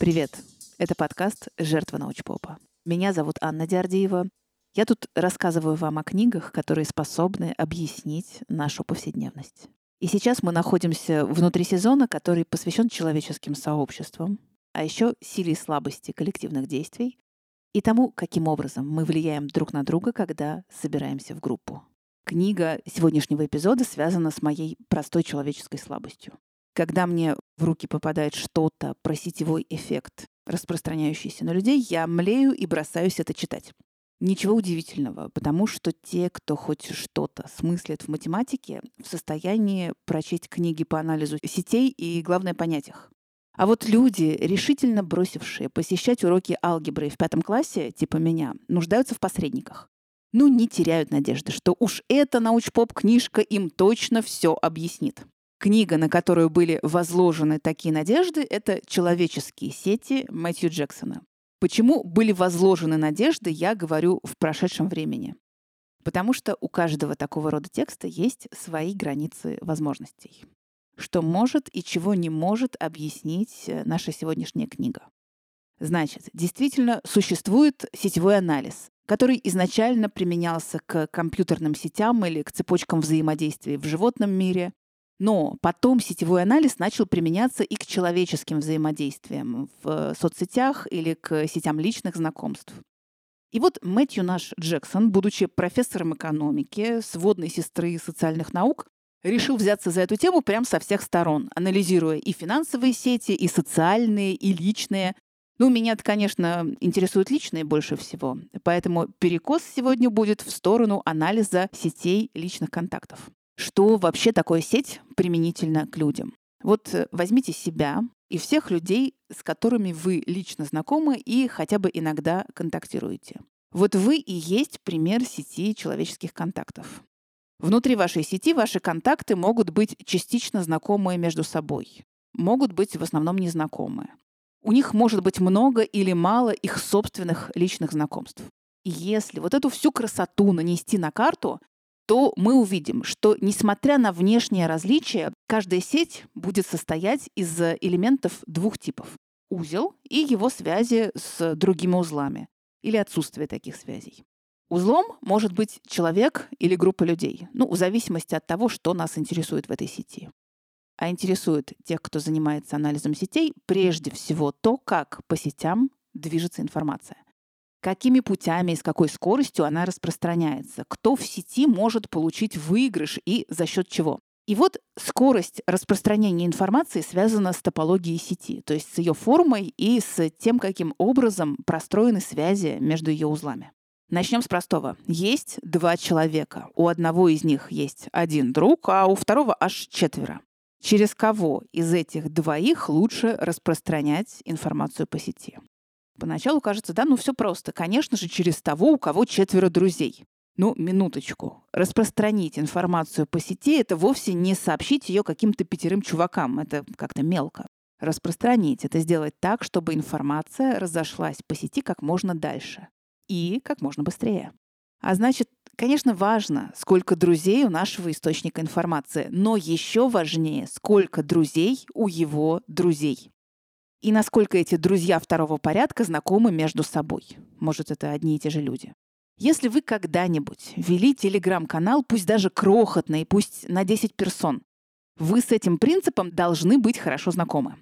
Привет! Это подкаст «Жертва научпопа». Меня зовут Анна Диардиева. Я тут рассказываю вам о книгах, которые способны объяснить нашу повседневность. И сейчас мы находимся внутри сезона, который посвящен человеческим сообществам, а еще силе и слабости коллективных действий и тому, каким образом мы влияем друг на друга, когда собираемся в группу. Книга сегодняшнего эпизода связана с моей простой человеческой слабостью. Когда мне в руки попадает что-то про сетевой эффект, распространяющийся на людей, я млею и бросаюсь это читать. Ничего удивительного, потому что те, кто хоть что-то смыслит в математике, в состоянии прочесть книги по анализу сетей и, главное, понять их. А вот люди, решительно бросившие посещать уроки алгебры в пятом классе, типа меня, нуждаются в посредниках. Ну, не теряют надежды, что уж эта научпоп-книжка им точно все объяснит. Книга, на которую были возложены такие надежды, это «Человеческие сети» Мэтью Джексона. Почему были возложены надежды, я говорю в прошедшем времени. Потому что у каждого такого рода текста есть свои границы возможностей. Что может и чего не может объяснить э, наша сегодняшняя книга. Значит, действительно существует сетевой анализ, который изначально применялся к компьютерным сетям или к цепочкам взаимодействия в животном мире, но потом сетевой анализ начал применяться и к человеческим взаимодействиям в соцсетях или к сетям личных знакомств. И вот Мэтью наш Джексон, будучи профессором экономики, сводной сестры социальных наук, решил взяться за эту тему прямо со всех сторон, анализируя и финансовые сети, и социальные, и личные. Ну, меня-то, конечно, интересуют личные больше всего, поэтому перекос сегодня будет в сторону анализа сетей личных контактов что вообще такое сеть применительно к людям. Вот э, возьмите себя и всех людей, с которыми вы лично знакомы и хотя бы иногда контактируете. Вот вы и есть пример сети человеческих контактов. Внутри вашей сети ваши контакты могут быть частично знакомые между собой, могут быть в основном незнакомые. У них может быть много или мало их собственных личных знакомств. И если вот эту всю красоту нанести на карту, то мы увидим, что несмотря на внешние различия, каждая сеть будет состоять из элементов двух типов. Узел и его связи с другими узлами или отсутствие таких связей. Узлом может быть человек или группа людей, ну, в зависимости от того, что нас интересует в этой сети. А интересует тех, кто занимается анализом сетей, прежде всего то, как по сетям движется информация какими путями и с какой скоростью она распространяется, кто в сети может получить выигрыш и за счет чего. И вот скорость распространения информации связана с топологией сети, то есть с ее формой и с тем, каким образом простроены связи между ее узлами. Начнем с простого. Есть два человека. У одного из них есть один друг, а у второго аж четверо. Через кого из этих двоих лучше распространять информацию по сети? Поначалу кажется, да, ну все просто. Конечно же, через того, у кого четверо друзей. Ну, минуточку. Распространить информацию по сети — это вовсе не сообщить ее каким-то пятерым чувакам. Это как-то мелко. Распространить — это сделать так, чтобы информация разошлась по сети как можно дальше. И как можно быстрее. А значит, конечно, важно, сколько друзей у нашего источника информации, но еще важнее, сколько друзей у его друзей и насколько эти друзья второго порядка знакомы между собой. Может, это одни и те же люди. Если вы когда-нибудь вели телеграм-канал, пусть даже крохотный, пусть на 10 персон, вы с этим принципом должны быть хорошо знакомы.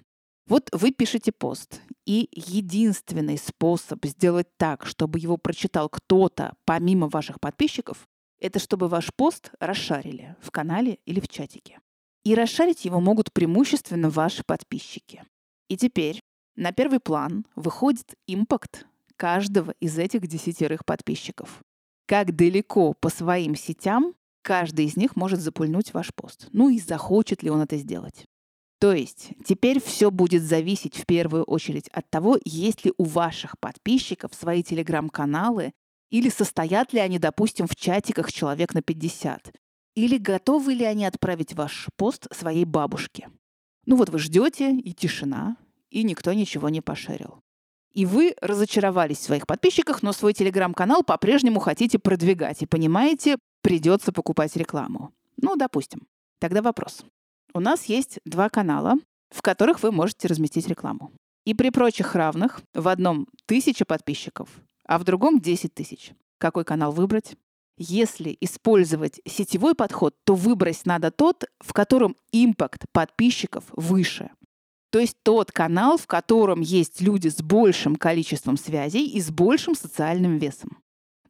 Вот вы пишете пост, и единственный способ сделать так, чтобы его прочитал кто-то помимо ваших подписчиков, это чтобы ваш пост расшарили в канале или в чатике. И расшарить его могут преимущественно ваши подписчики. И теперь на первый план выходит импакт каждого из этих десятерых подписчиков. Как далеко по своим сетям каждый из них может запульнуть ваш пост. Ну и захочет ли он это сделать. То есть теперь все будет зависеть в первую очередь от того, есть ли у ваших подписчиков свои телеграм-каналы или состоят ли они, допустим, в чатиках человек на 50. Или готовы ли они отправить ваш пост своей бабушке. Ну вот вы ждете, и тишина, и никто ничего не пошерил. И вы разочаровались в своих подписчиках, но свой телеграм-канал по-прежнему хотите продвигать. И понимаете, придется покупать рекламу. Ну, допустим. Тогда вопрос. У нас есть два канала, в которых вы можете разместить рекламу. И при прочих равных в одном тысяча подписчиков, а в другом 10 тысяч. Какой канал выбрать? Если использовать сетевой подход, то выбрать надо тот, в котором импакт подписчиков выше. То есть тот канал, в котором есть люди с большим количеством связей и с большим социальным весом.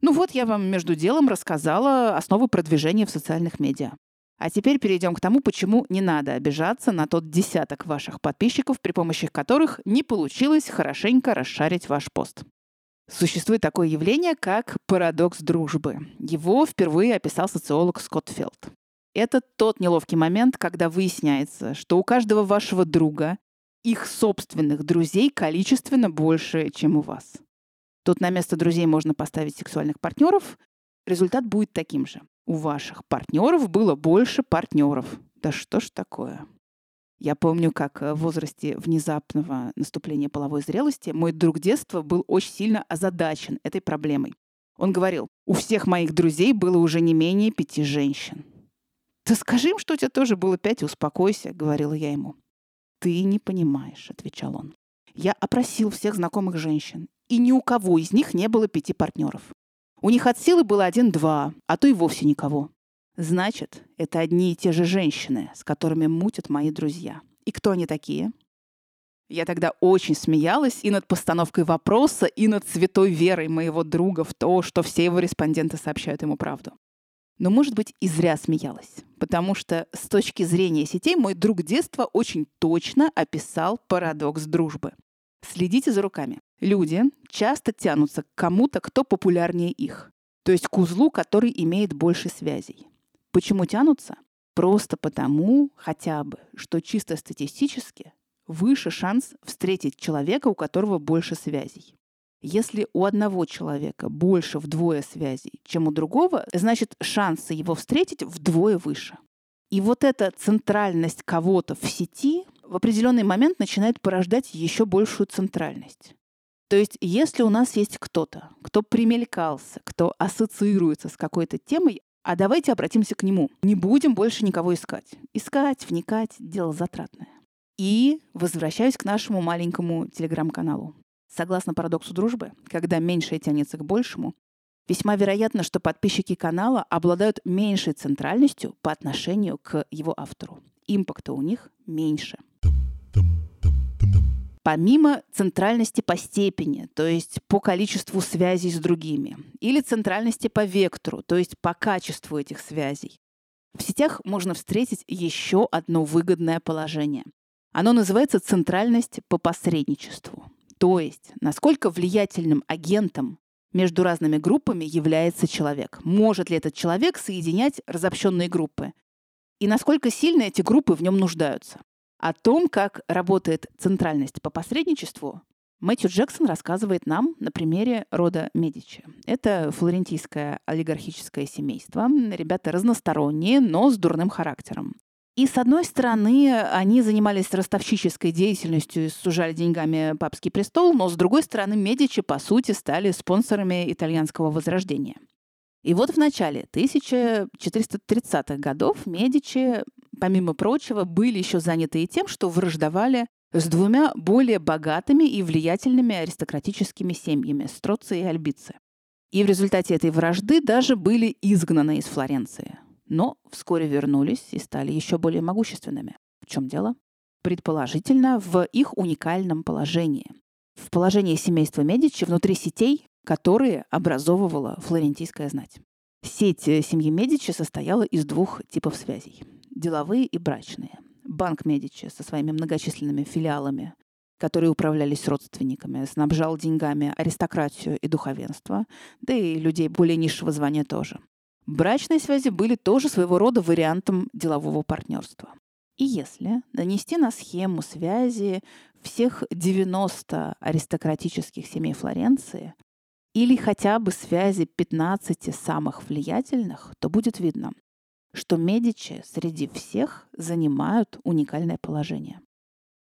Ну вот я вам между делом рассказала основы продвижения в социальных медиа. А теперь перейдем к тому, почему не надо обижаться на тот десяток ваших подписчиков, при помощи которых не получилось хорошенько расшарить ваш пост. Существует такое явление, как парадокс дружбы. Его впервые описал социолог Скотт Фелд. Это тот неловкий момент, когда выясняется, что у каждого вашего друга их собственных друзей количественно больше, чем у вас. Тут на место друзей можно поставить сексуальных партнеров. Результат будет таким же. У ваших партнеров было больше партнеров. Да что ж такое? Я помню, как в возрасте внезапного наступления половой зрелости мой друг детства был очень сильно озадачен этой проблемой. Он говорил, у всех моих друзей было уже не менее пяти женщин. «Ты скажи им, что у тебя тоже было пять, успокойся», — говорила я ему. «Ты не понимаешь», — отвечал он. «Я опросил всех знакомых женщин, и ни у кого из них не было пяти партнеров. У них от силы было один-два, а то и вовсе никого. Значит, это одни и те же женщины, с которыми мутят мои друзья. И кто они такие? Я тогда очень смеялась и над постановкой вопроса, и над святой верой моего друга в то, что все его респонденты сообщают ему правду. Но, может быть, и зря смеялась, потому что с точки зрения сетей мой друг детства очень точно описал парадокс дружбы. Следите за руками. Люди часто тянутся к кому-то, кто популярнее их. То есть к узлу, который имеет больше связей. Почему тянутся? Просто потому, хотя бы, что чисто статистически выше шанс встретить человека, у которого больше связей. Если у одного человека больше вдвое связей, чем у другого, значит шансы его встретить вдвое выше. И вот эта центральность кого-то в сети в определенный момент начинает порождать еще большую центральность. То есть, если у нас есть кто-то, кто примелькался, кто ассоциируется с какой-то темой, а давайте обратимся к нему. Не будем больше никого искать. Искать, вникать — дело затратное. И возвращаюсь к нашему маленькому телеграм-каналу. Согласно парадоксу дружбы, когда меньшее тянется к большему, весьма вероятно, что подписчики канала обладают меньшей центральностью по отношению к его автору. Импакта у них меньше. Помимо центральности по степени, то есть по количеству связей с другими, или центральности по вектору, то есть по качеству этих связей, в сетях можно встретить еще одно выгодное положение. Оно называется центральность по посредничеству. То есть, насколько влиятельным агентом между разными группами является человек. Может ли этот человек соединять разобщенные группы? И насколько сильно эти группы в нем нуждаются? О том, как работает центральность по посредничеству, Мэтью Джексон рассказывает нам на примере рода Медичи. Это флорентийское олигархическое семейство. Ребята разносторонние, но с дурным характером. И, с одной стороны, они занимались ростовщической деятельностью и сужали деньгами папский престол, но, с другой стороны, Медичи, по сути, стали спонсорами итальянского возрождения. И вот в начале 1430-х годов Медичи, помимо прочего, были еще заняты и тем, что враждовали с двумя более богатыми и влиятельными аристократическими семьями – Строци и Альбицы. И в результате этой вражды даже были изгнаны из Флоренции но вскоре вернулись и стали еще более могущественными. В чем дело? Предположительно, в их уникальном положении. В положении семейства Медичи внутри сетей, которые образовывала флорентийская знать. Сеть э, семьи Медичи состояла из двух типов связей – деловые и брачные. Банк Медичи со своими многочисленными филиалами, которые управлялись родственниками, снабжал деньгами аристократию и духовенство, да и людей более низшего звания тоже. Брачные связи были тоже своего рода вариантом делового партнерства. И если нанести на схему связи всех 90 аристократических семей Флоренции или хотя бы связи 15 самых влиятельных, то будет видно, что Медичи среди всех занимают уникальное положение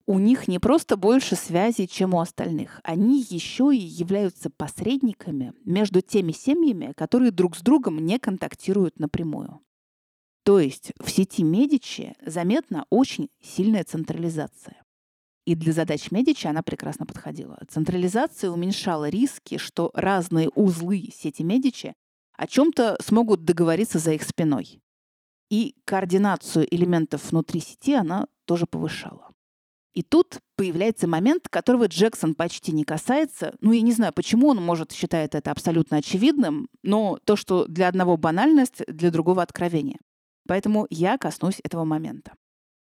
у них не просто больше связей, чем у остальных. Они еще и являются посредниками между теми семьями, которые друг с другом не контактируют напрямую. То есть в сети Медичи заметна очень сильная централизация. И для задач Медичи она прекрасно подходила. Централизация уменьшала риски, что разные узлы сети Медичи о чем-то смогут договориться за их спиной. И координацию элементов внутри сети она тоже повышала. И тут появляется момент, которого Джексон почти не касается. Ну, я не знаю, почему он, может, считает это абсолютно очевидным, но то, что для одного банальность, для другого откровение. Поэтому я коснусь этого момента.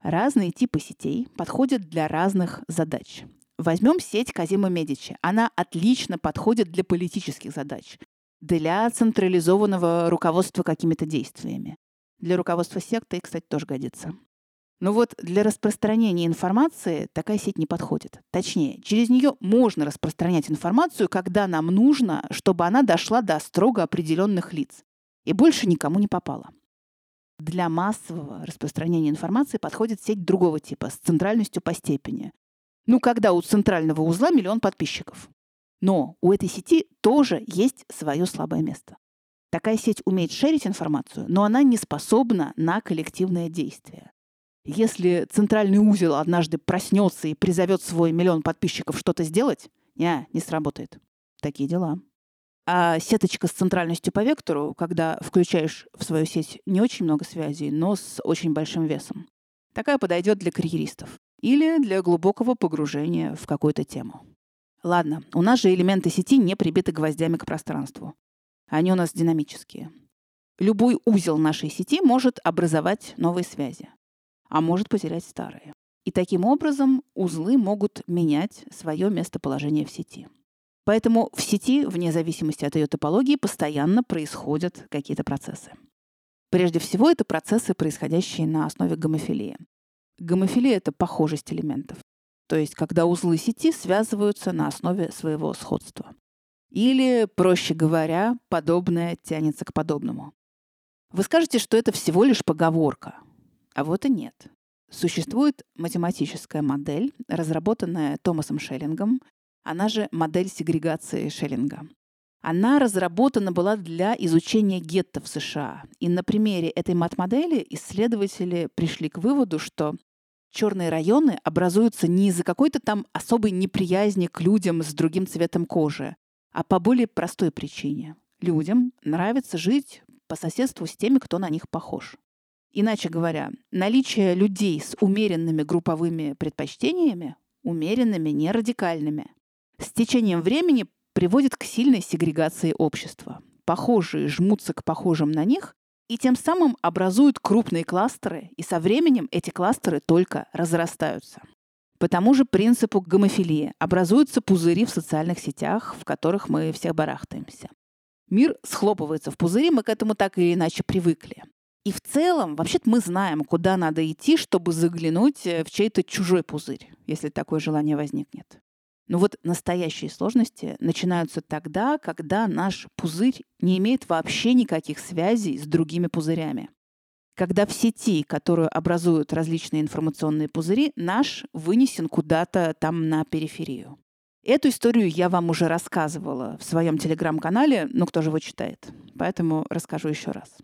Разные типы сетей подходят для разных задач. Возьмем сеть Казима Медичи. Она отлично подходит для политических задач, для централизованного руководства какими-то действиями. Для руководства секты, кстати, тоже годится. Но вот для распространения информации такая сеть не подходит. Точнее, через нее можно распространять информацию, когда нам нужно, чтобы она дошла до строго определенных лиц и больше никому не попала. Для массового распространения информации подходит сеть другого типа, с центральностью по степени. Ну, когда у центрального узла миллион подписчиков. Но у этой сети тоже есть свое слабое место. Такая сеть умеет шерить информацию, но она не способна на коллективное действие. Если центральный узел однажды проснется и призовет свой миллион подписчиков что-то сделать, не, не сработает. Такие дела. А сеточка с центральностью по вектору, когда включаешь в свою сеть не очень много связей, но с очень большим весом. Такая подойдет для карьеристов или для глубокого погружения в какую-то тему. Ладно, у нас же элементы сети не прибиты гвоздями к пространству. Они у нас динамические. Любой узел нашей сети может образовать новые связи а может потерять старые. И таким образом узлы могут менять свое местоположение в сети. Поэтому в сети, вне зависимости от ее топологии, постоянно происходят какие-то процессы. Прежде всего, это процессы, происходящие на основе гомофилии. Гомофилия — это похожесть элементов. То есть, когда узлы сети связываются на основе своего сходства. Или, проще говоря, подобное тянется к подобному. Вы скажете, что это всего лишь поговорка. А вот и нет. Существует математическая модель, разработанная Томасом Шеллингом, она же модель сегрегации Шеллинга. Она разработана была для изучения гетто в США. И на примере этой мат-модели исследователи пришли к выводу, что черные районы образуются не из-за какой-то там особой неприязни к людям с другим цветом кожи, а по более простой причине. Людям нравится жить по соседству с теми, кто на них похож. Иначе говоря, наличие людей с умеренными групповыми предпочтениями, умеренными, не радикальными, с течением времени приводит к сильной сегрегации общества. Похожие жмутся к похожим на них и тем самым образуют крупные кластеры, и со временем эти кластеры только разрастаются. По тому же принципу гомофилии образуются пузыри в социальных сетях, в которых мы все барахтаемся. Мир схлопывается в пузыри, мы к этому так или иначе привыкли. И в целом, вообще-то мы знаем, куда надо идти, чтобы заглянуть э, в чей-то чужой пузырь, если такое желание возникнет. Но вот настоящие сложности начинаются тогда, когда наш пузырь не имеет вообще никаких связей с другими пузырями. Когда в сети, которую образуют различные информационные пузыри, наш вынесен куда-то там на периферию. Эту историю я вам уже рассказывала в своем телеграм-канале, но кто же его читает? Поэтому расскажу еще раз.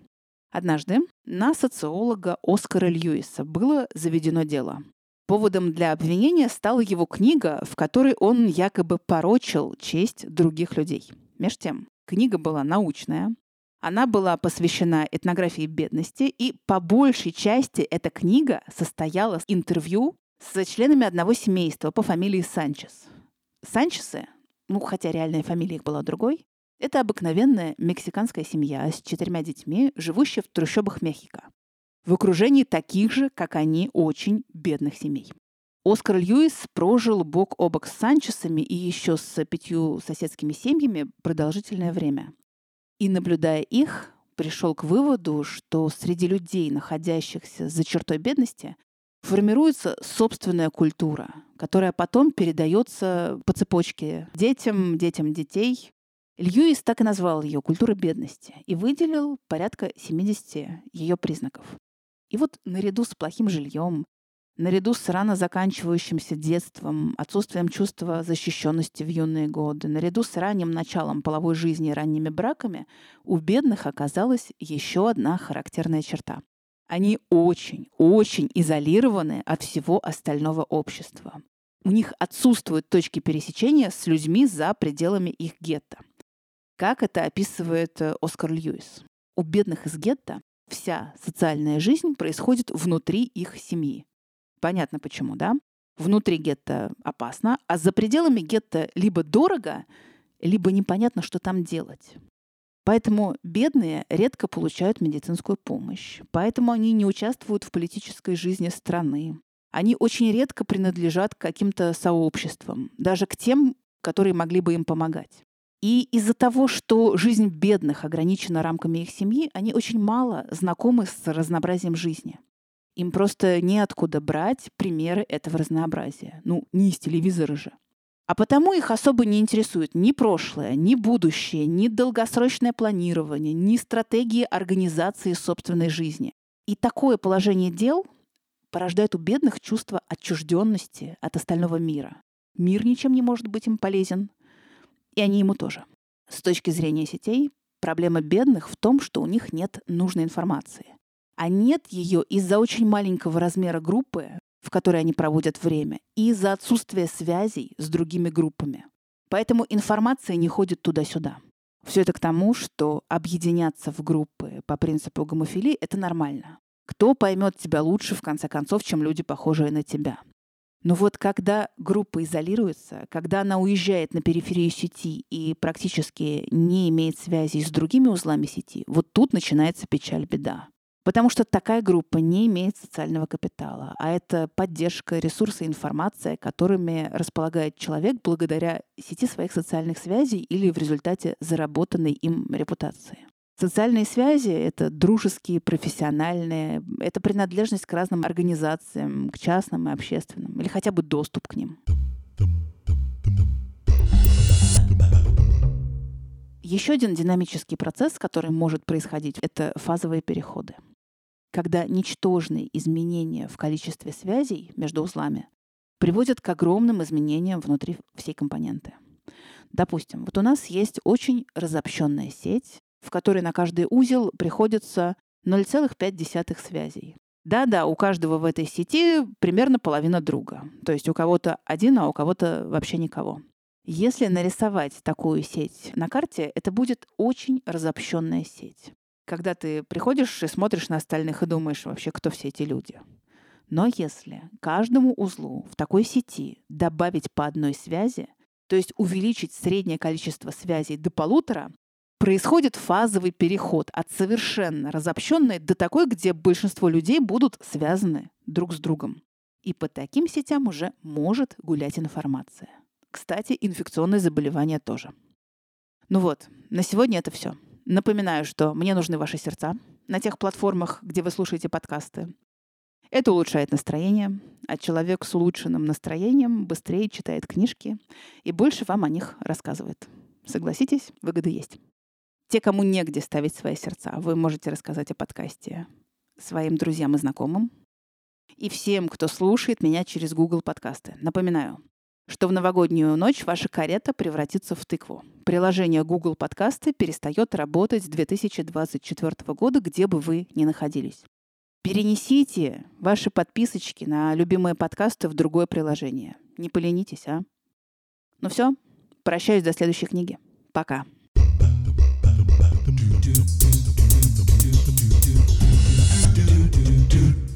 Однажды на социолога Оскара Льюиса было заведено дело. Поводом для обвинения стала его книга, в которой он якобы порочил честь других людей. Меж тем, книга была научная, она была посвящена этнографии бедности, и по большей части эта книга состояла из интервью с членами одного семейства по фамилии Санчес. Санчесы, ну хотя реальная фамилия их была другой, это обыкновенная мексиканская семья с четырьмя детьми, живущая в трущобах Мехико. В окружении таких же, как они, очень бедных семей. Оскар Льюис прожил бок о бок с Санчесами и еще с пятью соседскими семьями продолжительное время. И, наблюдая их, пришел к выводу, что среди людей, находящихся за чертой бедности, формируется собственная культура, которая потом передается по цепочке детям, детям детей, Льюис так и назвал ее «культура бедности» и выделил порядка 70 ее признаков. И вот наряду с плохим жильем, наряду с рано заканчивающимся детством, отсутствием чувства защищенности в юные годы, наряду с ранним началом половой жизни и ранними браками, у бедных оказалась еще одна характерная черта. Они очень, очень изолированы от всего остального общества. У них отсутствуют точки пересечения с людьми за пределами их гетто. Как это описывает э, Оскар Льюис. У бедных из гетто вся социальная жизнь происходит внутри их семьи. Понятно почему, да? Внутри гетто опасно, а за пределами гетто либо дорого, либо непонятно, что там делать. Поэтому бедные редко получают медицинскую помощь. Поэтому они не участвуют в политической жизни страны. Они очень редко принадлежат к каким-то сообществам, даже к тем, которые могли бы им помогать. И из-за того, что жизнь бедных ограничена рамками их семьи, они очень мало знакомы с разнообразием жизни. Им просто неоткуда брать примеры этого разнообразия. Ну, не из телевизора же. А потому их особо не интересует ни прошлое, ни будущее, ни долгосрочное планирование, ни стратегии организации собственной жизни. И такое положение дел порождает у бедных чувство отчужденности от остального мира. Мир ничем не может быть им полезен, и они ему тоже. С точки зрения сетей, проблема бедных в том, что у них нет нужной информации. А нет ее из-за очень маленького размера группы, в которой они проводят время, и из-за отсутствия связей с другими группами. Поэтому информация не ходит туда-сюда. Все это к тому, что объединяться в группы по принципу гомофилии — это нормально. Кто поймет тебя лучше, в конце концов, чем люди, похожие на тебя? Но вот когда группа изолируется, когда она уезжает на периферию сети и практически не имеет связи с другими узлами сети, вот тут начинается печаль, беда. Потому что такая группа не имеет социального капитала, а это поддержка, ресурсы, информация, которыми располагает человек благодаря сети своих социальных связей или в результате заработанной им репутации. Социальные связи — это дружеские, профессиональные, это принадлежность к разным организациям, к частным и общественным, или хотя бы доступ к ним. Еще один динамический процесс, который может происходить, это фазовые переходы. Когда ничтожные изменения в количестве связей между узлами приводят к огромным изменениям внутри всей компоненты. Допустим, вот у нас есть очень разобщенная сеть, в которой на каждый узел приходится 0,5 связей. Да-да, у каждого в этой сети примерно половина друга. То есть у кого-то один, а у кого-то вообще никого. Если нарисовать такую сеть на карте, это будет очень разобщенная сеть. Когда ты приходишь и смотришь на остальных и думаешь вообще, кто все эти люди. Но если каждому узлу в такой сети добавить по одной связи, то есть увеличить среднее количество связей до полутора, происходит фазовый переход от совершенно разобщенной до такой, где большинство людей будут связаны друг с другом. И по таким сетям уже может гулять информация. Кстати, инфекционные заболевания тоже. Ну вот, на сегодня это все. Напоминаю, что мне нужны ваши сердца на тех платформах, где вы слушаете подкасты. Это улучшает настроение, а человек с улучшенным настроением быстрее читает книжки и больше вам о них рассказывает. Согласитесь, выгоды есть. Те, кому негде ставить свои сердца, вы можете рассказать о подкасте своим друзьям и знакомым. И всем, кто слушает меня через Google подкасты. Напоминаю, что в новогоднюю ночь ваша карета превратится в тыкву. Приложение Google Подкасты перестает работать с 2024 года, где бы вы ни находились. Перенесите ваши подписочки на любимые подкасты в другое приложение. Не поленитесь, а? Ну все, прощаюсь до следующей книги. Пока. do